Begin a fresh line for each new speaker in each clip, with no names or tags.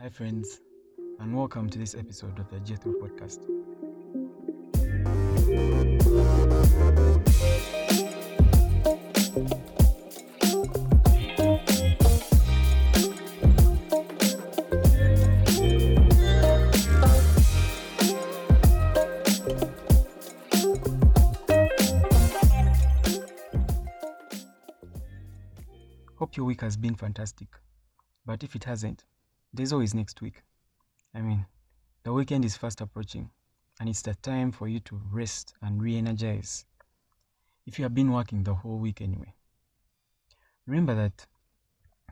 Hi, friends, and welcome to this episode of the Jethro podcast. Hope your week has been fantastic, but if it hasn't, there's always next week. I mean, the weekend is fast approaching, and it's the time for you to rest and re energize. If you have been working the whole week anyway, remember that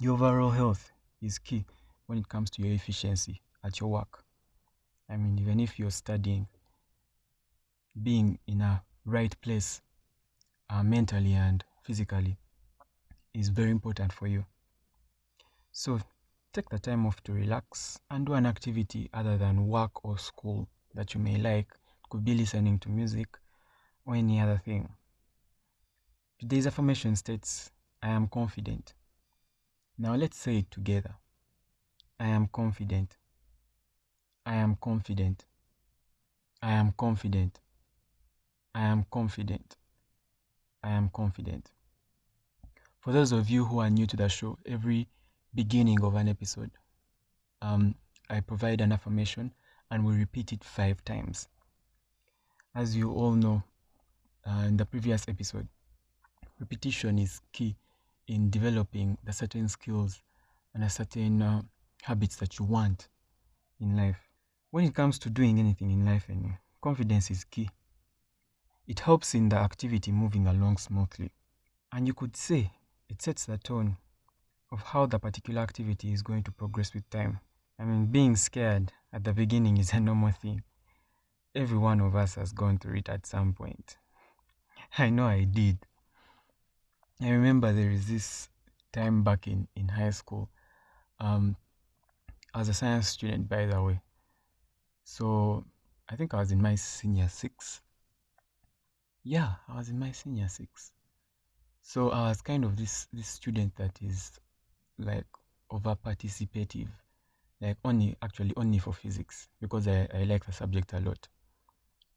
your overall health is key when it comes to your efficiency at your work. I mean, even if you're studying, being in a right place uh, mentally and physically is very important for you. So take the time off to relax and do an activity other than work or school that you may like. It Could be listening to music or any other thing. Today's affirmation states, I am confident. Now let's say it together. I am confident. I am confident. I am confident. I am confident. I am confident. For those of you who are new to the show, every beginning of an episode, um, I provide an affirmation and we repeat it five times. As you all know, uh, in the previous episode, repetition is key in developing the certain skills and a certain uh, habits that you want in life. When it comes to doing anything in life, anyway, confidence is key. It helps in the activity moving along smoothly. And you could say it sets the tone of how the particular activity is going to progress with time. I mean, being scared at the beginning is a normal thing. Every one of us has gone through it at some point. I know I did. I remember there is this time back in, in high school. Um, I was a science student, by the way. So I think I was in my senior six. Yeah, I was in my senior six. So I was kind of this this student that is like over participative, like only actually only for physics because I, I like the subject a lot.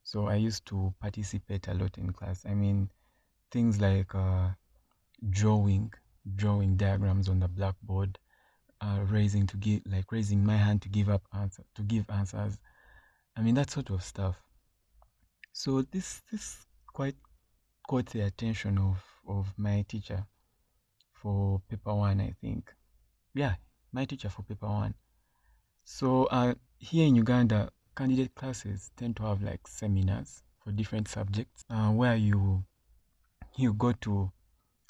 So I used to participate a lot in class. I mean, things like uh, drawing, drawing diagrams on the blackboard, uh, raising to give like raising my hand to give up answer to give answers. I mean that sort of stuff. So this this quite caught the attention of of my teacher for paper one, I think. Yeah, my teacher for paper one. So uh, here in Uganda, candidate classes tend to have like seminars for different subjects uh, where you you go to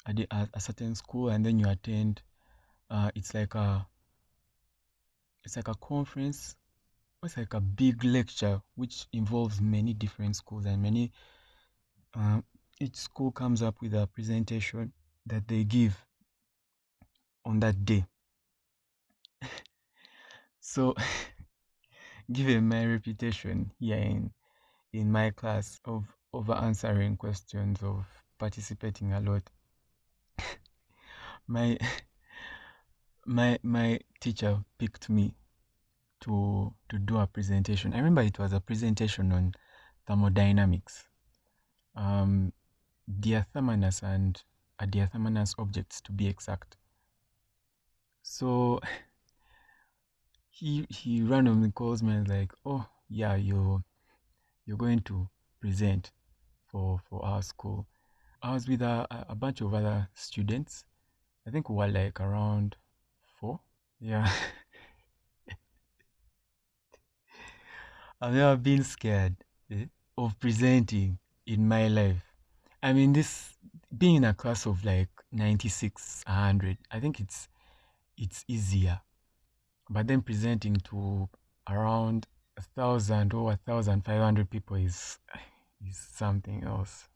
a, a, certain school and then you attend. Uh, it's like a it's like a conference. It's like a big lecture which involves many different schools and many. Uh, each school comes up with a presentation that they give on that day. so, given my reputation here in in my class of over answering questions, of participating a lot, my my my teacher picked me to to do a presentation. I remember it was a presentation on thermodynamics, um, diathermanous and adiathermanous objects to be exact. So he he randomly calls me and like, oh yeah, you're you're going to present for for our school. I was with a, a bunch of other students. I think we were like around four. Yeah. I've never been scared eh, of presenting in my life. I mean, this being in a class of like 96, 100, I think it's it's easier. But then presenting to around a thousand or a thousand five hundred people is is something else.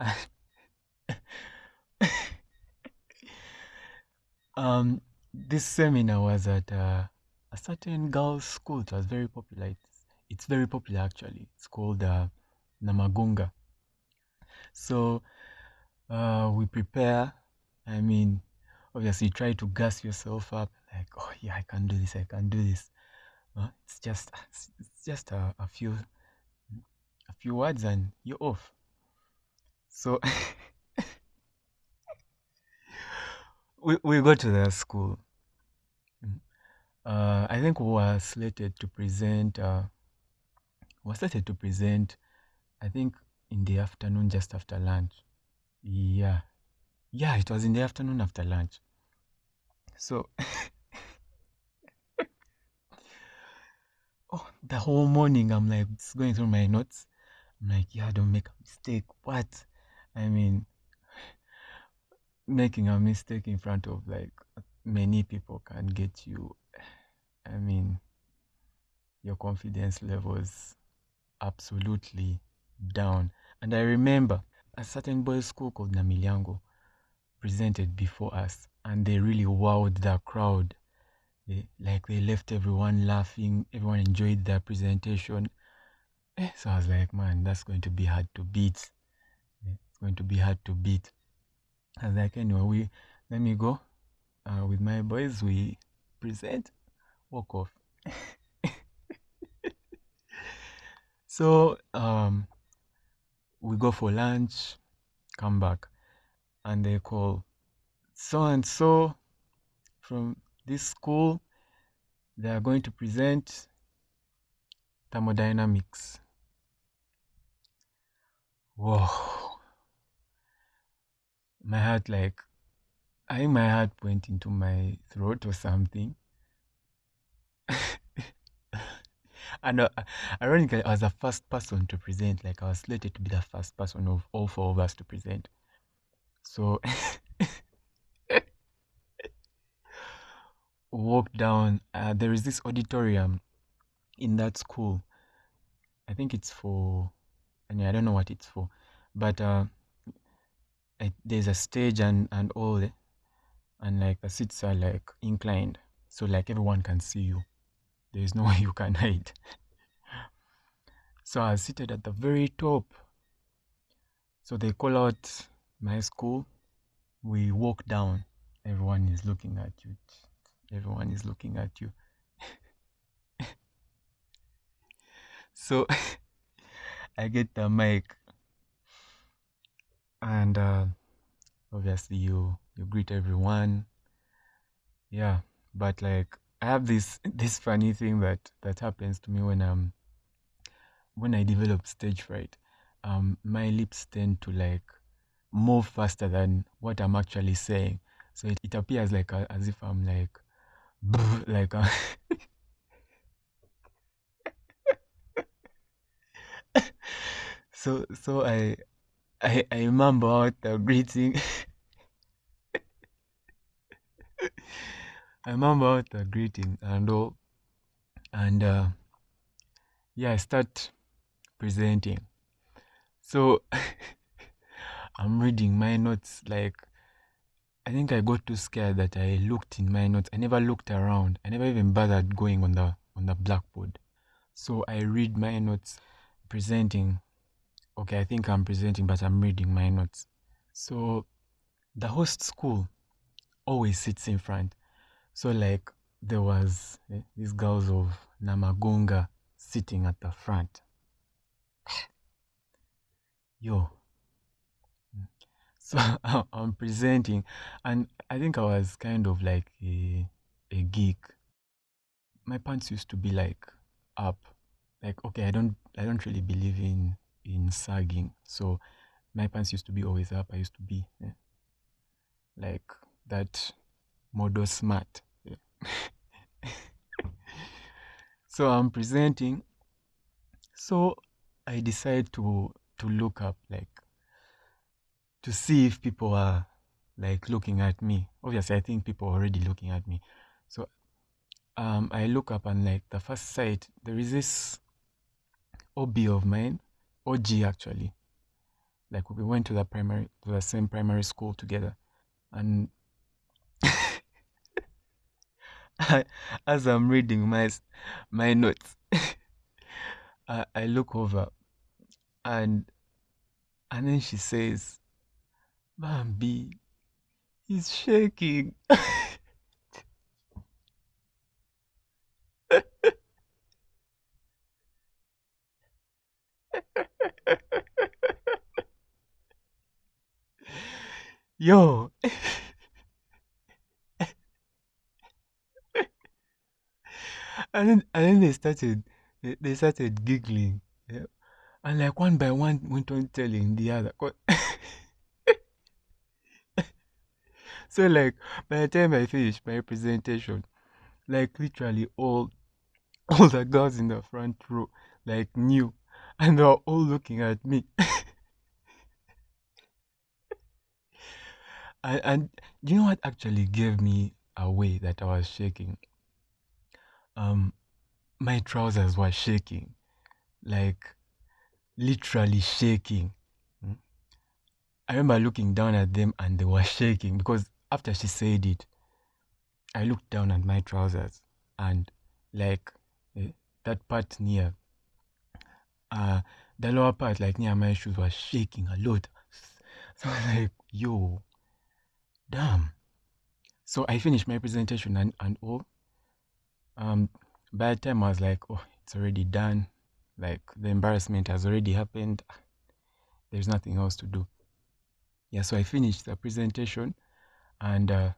um, this seminar was at uh, a certain girls' school. It was very popular. It's, it's very popular actually. It's called uh, Namagunga. So uh, we prepare. I mean, obviously, you try to gas yourself up. like, oh yeah, I can do this, I can do this. Uh, it's just it's just a, a few a few words and you're off. So we we go to the school. Uh, I think we were slated to present. Uh, we were slated to present. I think in the afternoon, just after lunch. Yeah, yeah, it was in the afternoon after lunch. So, oh, the whole morning I'm like going through my notes. I'm like, yeah, don't make a mistake. What? I mean, making a mistake in front of like many people can get you. I mean, your confidence levels absolutely down. And I remember a certain boys' school called Namilyango presented before us, and they really wowed the crowd. They, like they left everyone laughing, everyone enjoyed their presentation. Eh, so I was like, man, that's going to be hard to beat. Eh, it's going to be hard to beat. I was like, anyway, we let me go uh, with my boys. We present, walk off. so um, we go for lunch, come back, and they call so and so from this school. They are going to present thermodynamics. Whoa. My heart, like, I think my heart went into my throat or something. and ironically, I was the first person to present. Like, I was slated to be the first person of all four of us to present. So, walk down. Uh, there is this auditorium in that school. I think it's for, I I don't know what it's for, but uh, it, there's a stage and and all, and like the seats are like inclined, so like everyone can see you. There is no way you can hide. so I was seated at the very top. So they call out my school. We walk down. Everyone is looking at you. Everyone is looking at you. so I get the mic, and uh, obviously you you greet everyone. Yeah, but like I have this this funny thing that that happens to me when I'm when I develop stage fright. Um, my lips tend to like move faster than what I'm actually saying, so it, it appears like a, as if I'm like like. Uh, so so I I I remember the greeting. I remember the greeting and all, and uh, yeah, I start presenting. So I'm reading my notes like I think I got too scared that I looked in my notes. I never looked around. I never even bothered going on the on the blackboard. So I read my notes presenting. Okay, I think I'm presenting, but I'm reading my notes. So the host school always sits in front. So like there was eh, these girls of Namagunga sitting at the front. Yo. So I'm presenting and I think I was kind of like a, a geek. My pants used to be like up. Like okay, I don't I don't really believe in in sagging. So my pants used to be always up. I used to be eh, like that model smart. Yeah. so I'm presenting. So I decide to to look up like to see if people are like looking at me. Obviously, I think people are already looking at me. So um, I look up and like the first sight, there is this OB of mine, OG actually. Like we went to the primary, to the same primary school together, and as I'm reading my my notes, I, I look over, and and then she says, Bambi he's shaking. Yo. and then and then they started they, they started giggling. Yeah? And like one by one went on telling the other so like by the time I finished my presentation, like literally all all the girls in the front row like knew and they were all looking at me. and, and you know what actually gave me away that I was shaking? Um my trousers were shaking. Like literally shaking. Hmm? I remember looking down at them and they were shaking because after she said it, I looked down at my trousers and like eh, that part near uh the lower part like near my shoes was shaking a lot. So I was like, yo, damn. So I finished my presentation and, and all. Um by the time I was like, oh, it's already done. Like the embarrassment has already happened. There's nothing else to do. Yeah, so I finished the presentation and uh,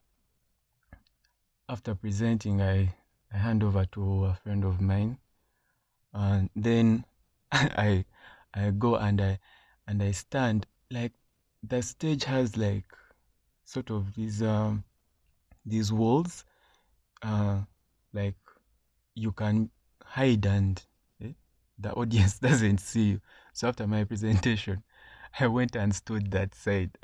after presenting I, I hand over to a friend of mine and then I I go and I and I stand like the stage has like sort of these um these walls uh like you can hide and eh, the audience doesn't see you. So after my presentation, I went and stood that side.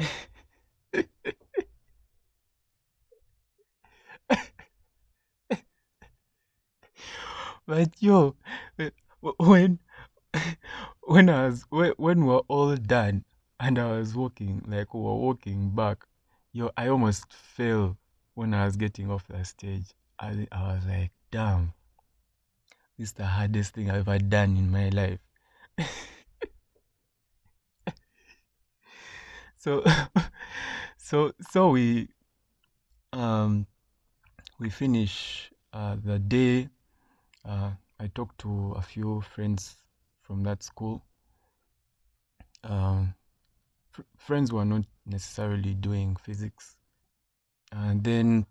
But yo, when when I was when, when we were all done and I was walking, like we were walking back, yo, I almost fell when I was getting off the stage. I, I was like, damn, this is the hardest thing I've ever done in my life. so so so we um we finish uh, the day uh, i talked to a few friends from that school. Um, f- friends were not necessarily doing physics. And then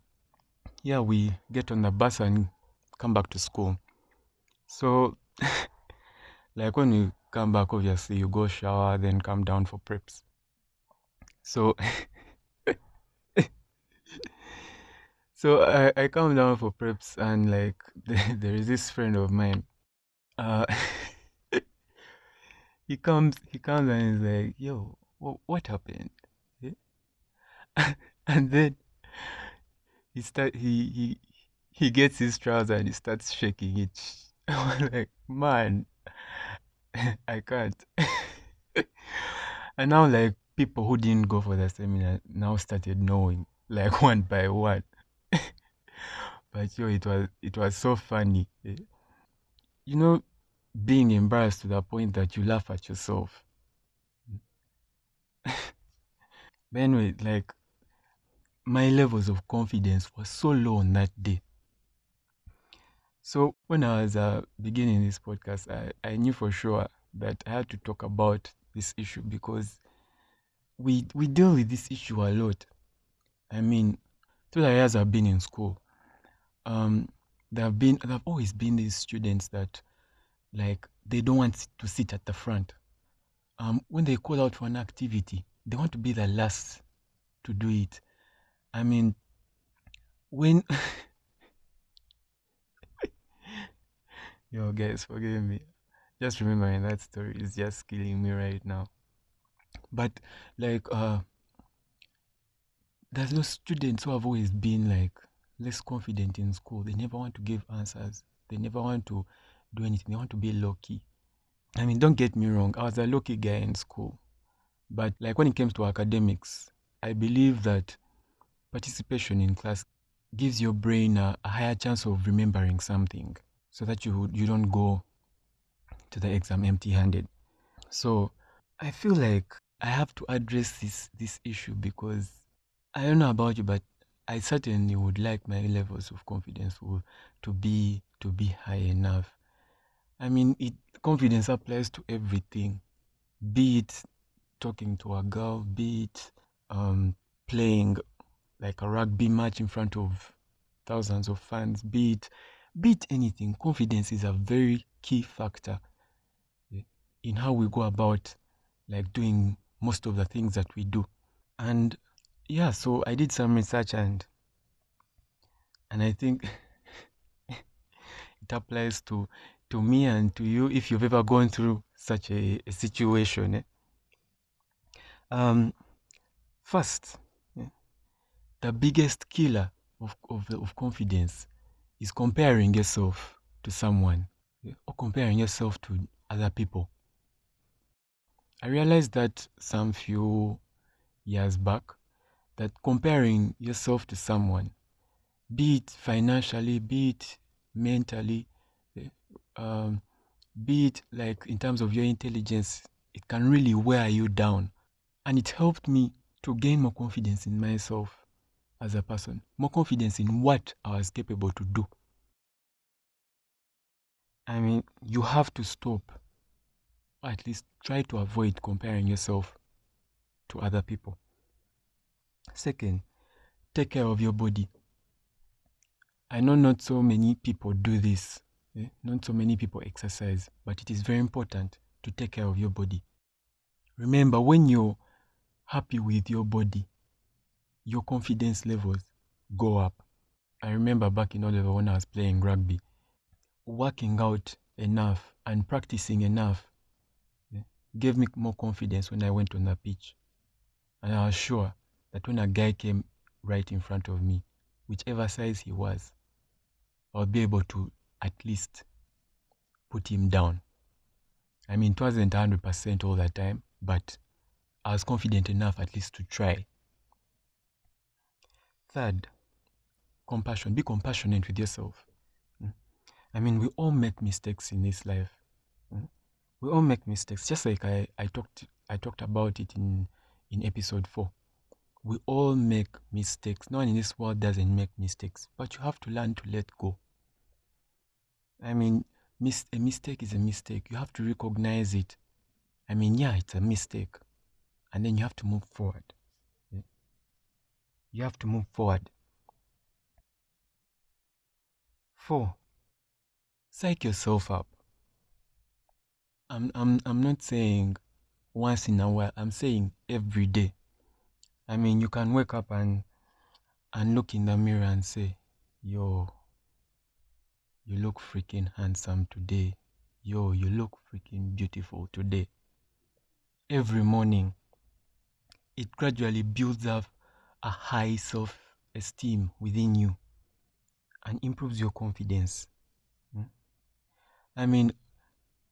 yeah we get on the bus and come back to school. So like when you come back obviously you go shower then come down for preps. So so I, I come down for preps and like there is this friend of mine uh he comes he comes and he's like yo what, what happened? Eh? and then he start he he he gets his trouser and he starts shaking it. I'm like man i can't. And now like people who didn't go for the seminar now started knowing like one by one but yo it was it was so funny eh? you know being embarrassed to the point that you laugh at yourself. But anyway like my levels of confidence were so low on that day. So when i was uh, beginning this podcast I, I knew for sure that i had to talk about this issue because we we deal with this issue a lot. I mean through the years i've been in school um there have been there have always been these students that like they don't want to sit at the front. Um when they call out for an activity they want to be the last to do it. I mean when yo guys forgive me. Just remembering that story is just killing me right now. But like uh there's no students who have always been like less confident in school. They never want to give answers. They never want to do anything. They want to be low key i mean don't get me wrong. I was a low key guy in school. But like when it comes to academics i believe that participation in class gives your brain a, a higher chance of remembering something so that you you don't go to the exam empty handed so i feel like i have to address this this issue because i don't know about you but i certainly would like my levels of confidence to, be to be high enough i mean it confidence applies to everything be it talking to a girl be it um playing like a rugby match in front of thousands of fans, be it, be it anything, confidence is a very key factor in how we go about like doing most of the things that we do. And yeah, so I did some research and and I think it applies to to me and to you if you've ever gone through such a, a situation. Eh? Um, first, eh, the biggest killer of, of, of confidence is comparing yourself to someone eh, or comparing yourself to other people. I realized that some few years back that comparing yourself to someone, be it financially, be it mentally, eh, um, be it like in terms of your intelligence, it can really wear you down. And it helped me to gain more confidence in myself as a person, more confidence in what I was capable to do. I mean, you have to stop, or at least try to avoid comparing yourself to other people. Second, take care of your body. I know not so many people do this, eh? not so many people exercise, but it is very important to take care of your body. Remember, when you're happy with your body, your confidence levels go up. I remember back in O-level when I was playing rugby, working out enough and practicing enough eh, gave me more confidence when I went on the pitch. And I was sure that when a guy came right in front of me, whichever size he was, I'll be able to at least put him down. I mean, it wasn't 100% all the time, but I was confident enough at least to try. Third, compassion. Be compassionate with yourself. Mm. I mean, we all make mistakes in this life. Mm. We all make mistakes, just like I, I talked I talked about it in in episode four. We all make mistakes. No one in this world doesn't make mistakes, but you have to learn to let go. I mean, mis- a mistake is a mistake. You have to recognize it. I mean, yeah, it's a mistake, and then you have to move forward. You have to move forward. Four, psych yourself up. I'm, I'm, I'm not saying once in a while, I'm saying every day. I mean, you can wake up and and look in the mirror and say, "Yo, you look freaking handsome today. Yo, you look freaking beautiful today." Every morning, it gradually builds up a high self-esteem within you and improves your confidence. Hmm? I mean,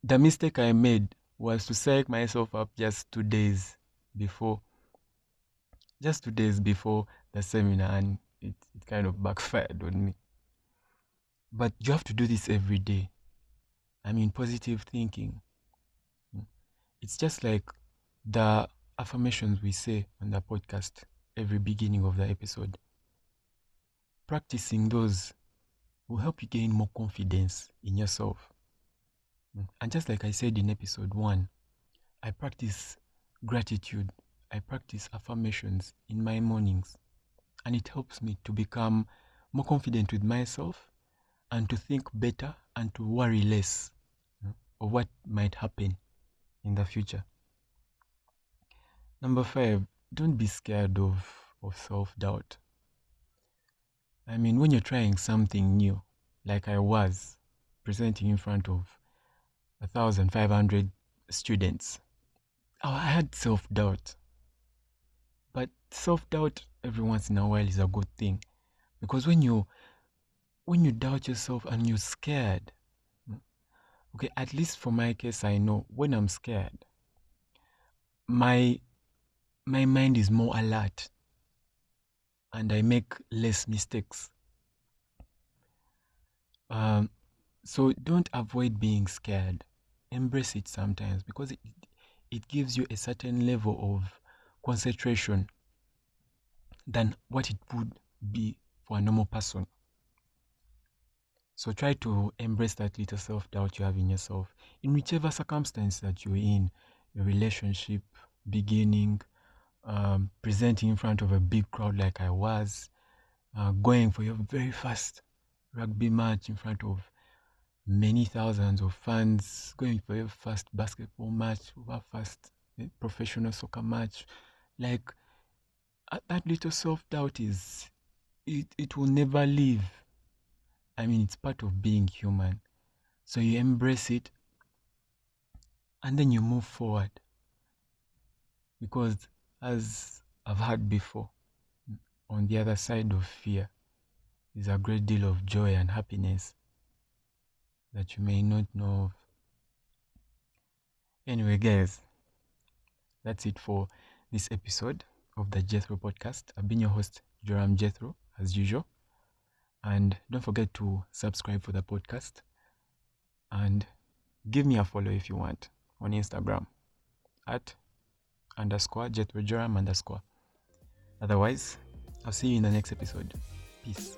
the mistake I made was to psych myself up just two days before just two days before the seminar and it, it kind of backfired on me. But you have to do this every day. I mean, positive thinking. It's just like the affirmations we say on the podcast every beginning of the episode. Practicing those will help you gain more confidence in yourself. And just like I said in episode one, I practice gratitude I practice affirmations in my mornings, and it helps me to become more confident with myself and to think better and to worry less of what might happen in the future. Number five, don't be scared of, of self doubt. I mean, when you're trying something new, like I was presenting in front of 1,500 students, I had self doubt. But self doubt every once in a while is a good thing. Because when you when you doubt yourself and you're scared, okay, at least for my case, I know when I'm scared, my my mind is more alert and I make less mistakes. Um, so don't avoid being scared. Embrace it sometimes because it, it gives you a certain level of concentration than what it would be for a normal person. So try to embrace that little self doubt you have in yourself in whichever circumstance that you're in, your relationship, beginning, um, presenting in front of a big crowd like I was, uh, going for your very first rugby match in front of many thousands of fans, going for your first basketball match, your first eh, professional soccer match, like that little self doubt is, it, it will never leave. I mean, it's part of being human. So you embrace it and then you move forward. Because as I've had before, on the other side of fear is a great deal of joy and happiness that you may not know of. Anyway, guys, that's it for this episode of the Jethro podcast. I've been your host, Joram Jethro, as usual. And don't forget to subscribe for the podcast and give me a follow if you want on Instagram at underscore Jethro Joram underscore. Otherwise, I'll see you in the next episode. Peace.